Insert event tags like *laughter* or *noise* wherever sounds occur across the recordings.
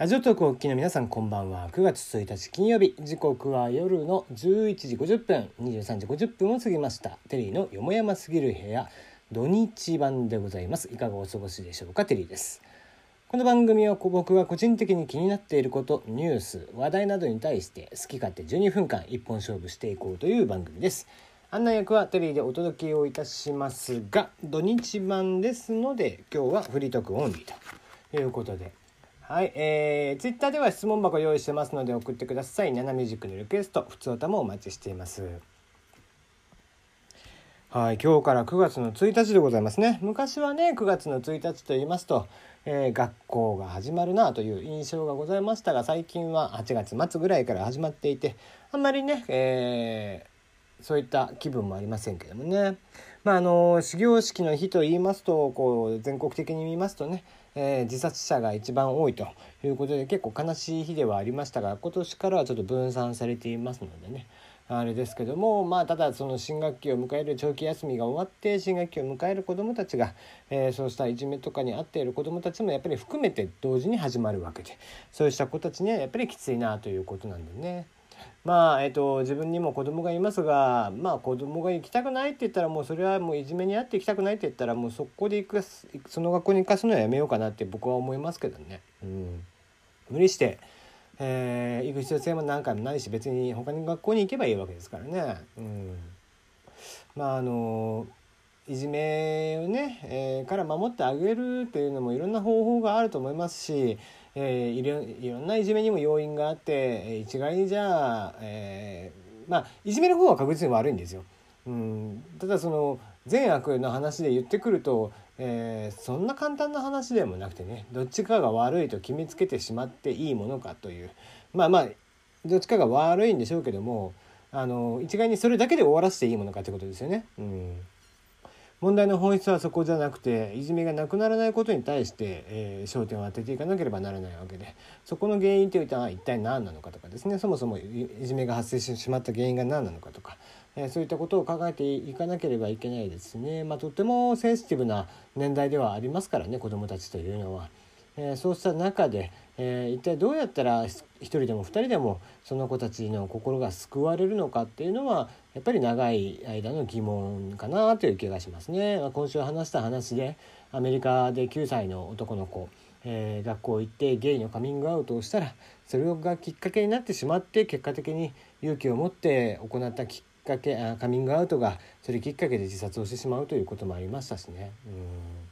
ラジオトークをお聞きの皆さんこんばんは。9月1日金曜日時刻は夜の11時50分23時50分を過ぎました。テリーのよもやますぎる部屋土日版でございます。いかがお過ごしでしょうかテリーです。この番組は僕が個人的に気になっていることニュース話題などに対して好き勝手12分間一本勝負していこうという番組です。案内役はテリーでお届けをいたしますが土日版ですので今日はフリートークオンリーということではい、えー、ツイッターでは質問箱用意してますので送ってください。ナナミュージックのリクエスト、普通歌もお待ちしています。はい、今日から9月の1日でございますね。昔はね、9月の1日と言いますと、えー、学校が始まるなという印象がございましたが、最近は8月末ぐらいから始まっていて、あんまりね、えー、そういった気分もありませんけどもね。まあ、あの、始業式の日と言いますと、こう、全国的に見ますとね、えー、自殺者が一番多いということで結構悲しい日ではありましたが今年からはちょっと分散されていますのでねあれですけどもまあただその新学期を迎える長期休みが終わって新学期を迎える子どもたちが、えー、そうしたいじめとかに遭っている子どもたちもやっぱり含めて同時に始まるわけでそうした子たちにはやっぱりきついなということなんでね。まあえーと、自分にも子供がいますがまあ子供が行きたくないって言ったらもうそれはもういじめにあって行きたくないって言ったらもうそこで行くその学校に行かすのはやめようかなって僕は思いますけどね。うん、無理して、えー、行く必要性も何回もないし別に他に学校に行けばいいわけですからね。うん、まああのいじめをね、えー、から守ってあげるというのもいろんな方法があると思いますしえー、いろいろんないじめにも要因があって一概にじゃあ、えー、まあいじめの方は確実に悪いんですよ。うん、ただその善悪の話で言ってくると、えー、そんな簡単な話でもなくてねどっちかが悪いと決めつけてしまっていいものかというまあまあどっちかが悪いんでしょうけどもあの一概にそれだけで終わらせていいものかってことですよね。うん問題の本質はそこじゃなくていじめがなくならないことに対して、えー、焦点を当てていかなければならないわけでそこの原因というのは一体何なのかとかですねそもそもいじめが発生してしまった原因が何なのかとか、えー、そういったことを考えていかなければいけないですね、まあ、とてもセンシティブな年代ではありますからね子どもたちというのは。えー、そうした中で、えー、一体どうやったら1人でも2人でもその子たちの心が救われるのかっていうのはやっぱり長い間の疑問かなという気がしますね。まあ、今週話した話でアメリカで9歳の男の子えー、学校行ってゲイのカミングアウトをしたらそれがきっかけになってしまって結果的に勇気を持って行ったきっかけあカミングアウトがそれきっかけで自殺をしてしまうということもありましたしね。うん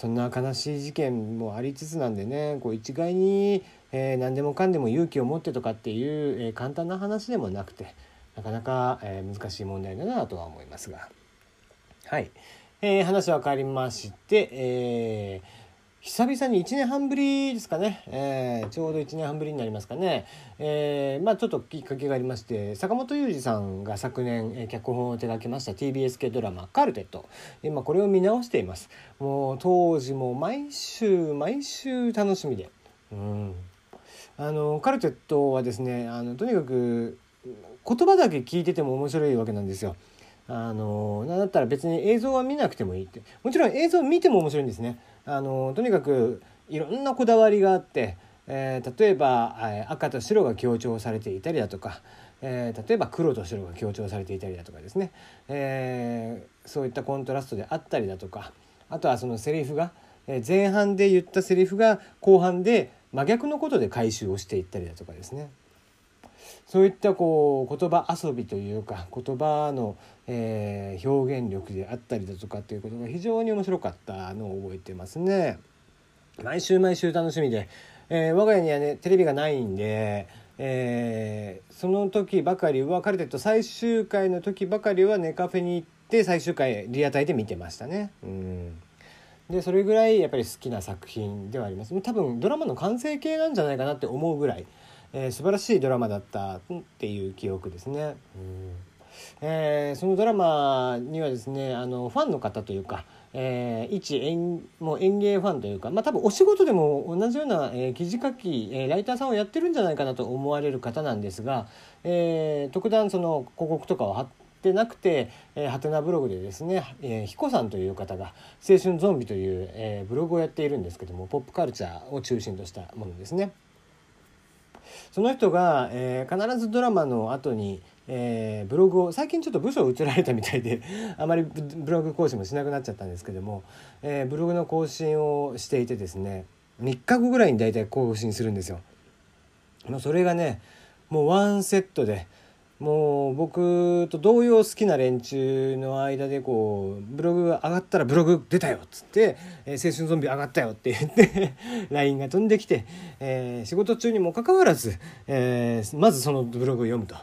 そんな悲しい事件もありつつなんでねこう一概に、えー、何でもかんでも勇気を持ってとかっていう、えー、簡単な話でもなくてなかなか、えー、難しい問題だなとは思いますが。はい、えー、話は変わりまして、えー久々に1年半ぶりですかね、えー、ちょうど1年半ぶりになりますかね、えー、まあちょっときっかけがありまして坂本雄二さんが昨年、えー、脚本を手掛けました TBS 系ドラマ「カルテット」今これを見直しています。もう当時も毎週毎週楽しみで。うん。あのカルテットはですねあのとにかく言葉だけ聞いてても面白いわけなんですよ。あのなんだったら別に映像は見なくてもいいって。もちろん映像見ても面白いんですね。あのとにかくいろんなこだわりがあって、えー、例えば、赤と白が強調されていたりだとか、えー、例えば黒と白が強調されていたりだとかですね、えー、そういったコントラストであったりだとかあとはそのセリフが、え前半で言ったセリフが後半で真逆のことで回収をしていったりだとかですね。そういったこう言葉遊びというか言葉の、えー、表現力であったりだとかっていうことが非常に面白かったのを覚えてますね。毎週毎週楽しみで、えー、我が家にはねテレビがないんで、えー、その時ばかりはカルテット最終回の時ばかりはネカフェに行って最終回リアタイで見てましたね。うんでそれぐらいやっぱり好きな作品ではあります多分ドラマの完成形なんじゃないかなって思うぐらいえー、素晴らしいドラマだったっていう記憶ですね。うんえー、そのドラマにはですねあのファンの方というか、えー、一演もう演芸ファンというか、まあ、多分お仕事でも同じような、えー、記事書き、えー、ライターさんをやってるんじゃないかなと思われる方なんですが、えー、特段その広告とかを貼っってなくて、えー、ハテナブログでですね、えー、ヒコさんという方が「青春ゾンビ」という、えー、ブログをやっているんですけどもポップカルチャーを中心としたものですね。その人が、えー、必ずドラマの後に、えー、ブログを最近ちょっと部署を移られたみたいで *laughs* あまりブログ更新もしなくなっちゃったんですけども、えー、ブログの更新をしていてですね3日後ぐらいに大体更新するんですよ。それがねもうワンセットでもう僕と同様好きな連中の間でこうブログ上がったらブログ出たよっつって「え、青春ゾンビ上がったよ」って言って *laughs* LINE が飛んできて、え、仕事中にもかかわらず、えー、まずそのブログを読むと。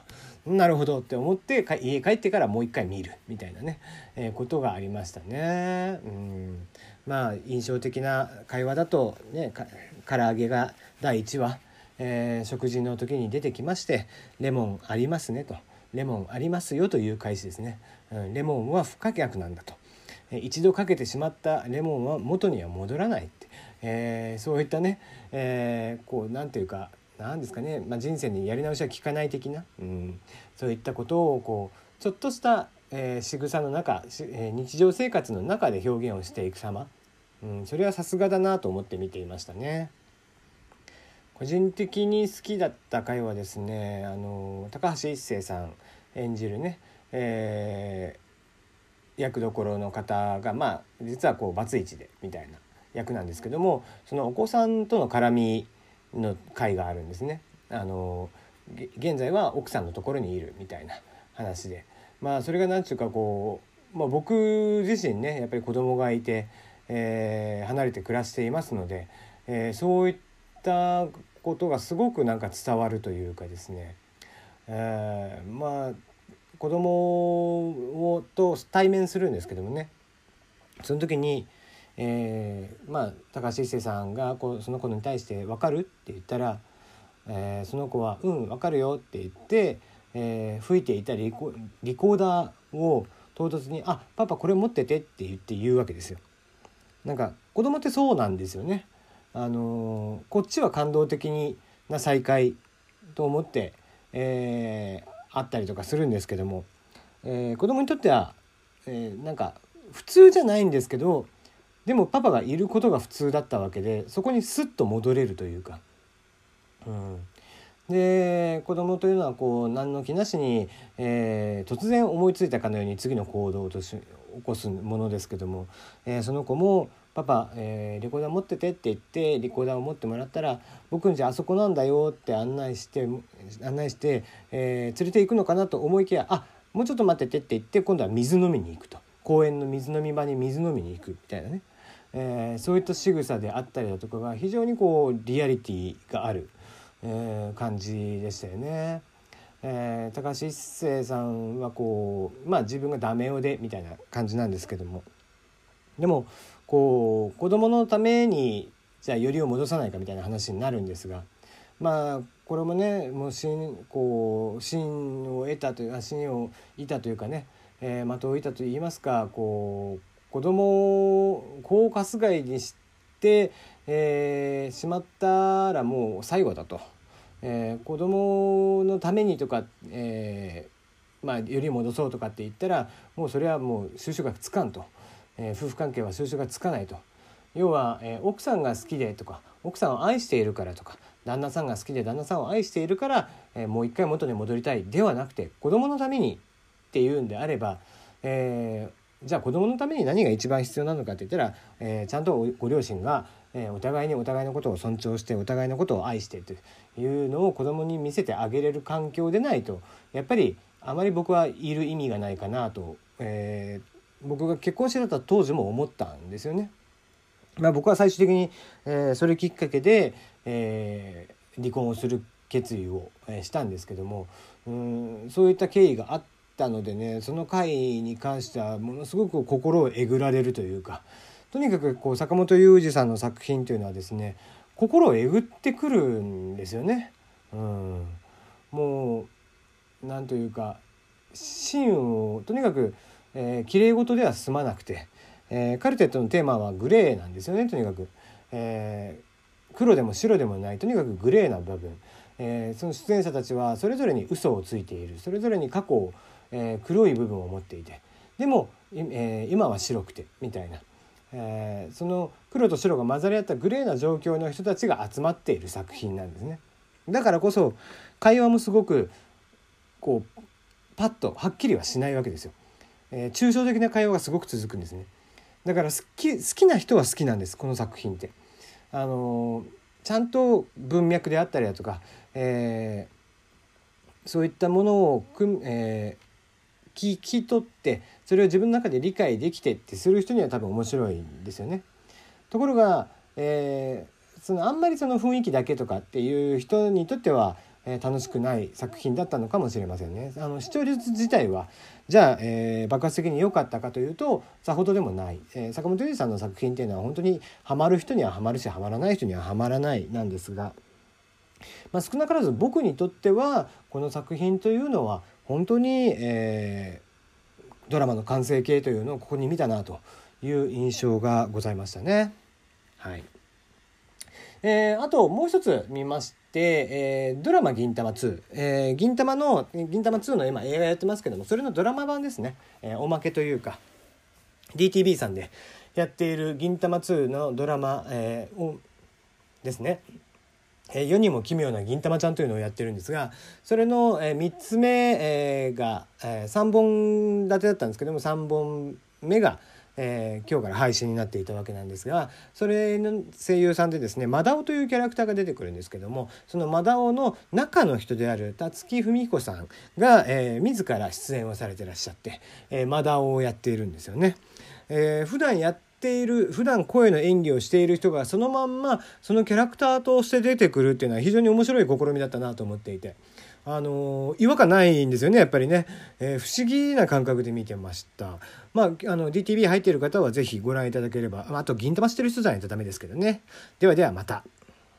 なるほどって思って家帰ってからもう一回見るみたいなね、えー、ことがありましたね。うんまあ印象的な会話だとねか唐揚げが第1話えー、食事の時に出てきまして「レモンありますね」と「レモンありますよ」という返しですね、うん、レモンは不可逆なんだと、えー、一度かけてしまったレモンは元には戻らないって、えー、そういったね、えー、こうなんていうかなんですかね、まあ、人生にやり直しは効かない的な、うん、そういったことをこうちょっとしたえー、仕草の中、えー、日常生活の中で表現をしていく様、うん、それはさすがだなと思って見ていましたね。個人的に好きだった回はですねあの高橋一生さん演じるね、えー、役どころの方がまあ実はこうバツイチでみたいな役なんですけどもそのお子さんとの絡みの回があるんですね。あの現在は奥さんのところにいるみたいな話でまあそれが何て言うかこう、まあ、僕自身ねやっぱり子供がいて、えー、離れて暮らしていますので、えー、そういったたことがすごくなんか伝わるというかですね、えー、まあ子供をと対面するんですけどもねその時に、えー、まあ高橋一生さんがこうその子に対して「分かる?」って言ったら、えー、その子は「うん分かるよ」って言って、えー、吹いていたリコリコーダーを唐突に「あパパこれ持ってて」って言って言うわけですよ。なんか子供ってそうなんですよね。あのこっちは感動的な再会と思って、えー、あったりとかするんですけども、えー、子供にとっては、えー、なんか普通じゃないんですけどでもパパがいることが普通だったわけでそこにスッと戻れるというか。うんで子供というのはこう何の気なしに、えー、突然思いついたかのように次の行動とし起こすものですけども、えー、その子もパパ、えー、リコーダー持ってて」って言ってリコーダーを持ってもらったら「僕んじゃあそこなんだよ」って案内して案内して、えー、連れて行くのかなと思いきや「あもうちょっと待ってて」って言って今度は水飲みに行くと。公園の水飲み場に水飲みに行くみたいなね、えー、そういった仕草であったりだとかが非常にこうリアリティがある、えー、感じでしたよね。えー、高橋一生さんはこうまあ自分がダメ男でみたいな感じなんですけども。でもこう子供のためにじゃあよりを戻さないかみたいな話になるんですがまあこれもねもう芯こう芯を得たという芯を得たというかね、えー、的を得たといいますかこう子供をこうかすがいにして、えー、しまったらもう最後だと、えー、子供のためにとか、えー、まあより戻そうとかって言ったらもうそれはもう収拾がつかんと。え、夫婦関係は収拾がつかないと。要は、え、奥さんが好きでとか奥さんを愛しているからとか旦那さんが好きで旦那さんを愛しているから、え、もう一回元に戻りたいではなくて子供のためにっていうんであれば、えー、じゃあ子供のために何が一番必要なのかって言ったら、えー、ちゃんとご両親が、えー、お互いにお互いのことを尊重してお互いのことを愛してというのを子供に見せてあげれる環境でないとやっぱりあまり僕はいる意味がないかなと、えー、僕が結婚してた当時も思ったんですよね。まあ、僕は最終的に、えー、それきっかけで、えー、離婚をする決意を、えー、したんですけどもうんそういった経緯があったのでねその回に関してはものすごく心をえぐられるというかとにかくこう坂本雄二さんの作品というのはですね心をえぐってくるんですよね。うん、もうなんというかシーンをとにかくえー、綺麗事では済まなくて、えー、カルテットのテーマはグレーなんですよねとにかく、えー、黒でも白でもないとにかくグレーな部分、えー、その出演者たちはそれぞれに嘘をついている。それぞれに過去を、え、黒い部分を持っていて。でも、え、今は白くてみたいな、え、その黒と白が混ざり合ったグレーな状況の人たちが集まっている作品なんですね。だからこそ会話もすごくこうパッとはっきりはしないわけですよ。えー、抽象的な会話がすごく続くんですね。だから好き好きな人は好きなんですこの作品って。あの、ちゃんと文脈であったりだとか、えー、そういったものをく、えー、聞き取ってそれを自分の中で理解できてってする人には多分面白いんですよね。ところが、えー、そのあんまりその雰囲気だけとかっていう人にとってはえ楽しくない作品だったのかもしれませんね。あの視聴率自体はじゃあ、えー、爆発的に良かったかというとさほどでもない、えー、坂本龍二さんの作品っていうのは本当にハマる人にはハマるしハマらない人にはハマらないなんですが、まあ、少なからず僕にとってはこの作品というのは本当に、えー、ドラマの完成形というのをここに見たなという印象がございましたね。はいえー、あともう一つ見まして、えー、ドラマ銀玉2、えー、銀玉の銀玉2の今映画やってますけどもそれのドラマ版ですね、えー、おまけというか DTV さんでやっている銀玉2のドラマ、えー、ですね。え世にも奇妙な銀玉ちゃんというのをやってるんですがそれの、え3つ目、えが、え3本立てだったんですけども3本目が、えー、今日から配信になっていたわけなんですがそれの声優さんでですねマダオというキャラクターが出てくるんですけどもそのマダオの中の人である辰木文彦さんが、えー、自ら出演をされてらっしゃって、えー、マダオをやっているんですよね。えー、普段やっている普段声の演技をしている人がそのまんまそのキャラクターとして出てくるっていうのは非常に面白い試みだったなと思っていて。あの違和感ないんですよねやっぱりね、えー、不思議な感覚で見てました。まああの DTV 入っている方は是非ご覧いただければあと銀玉してる人じゃないとダメですけどね。ではではまた。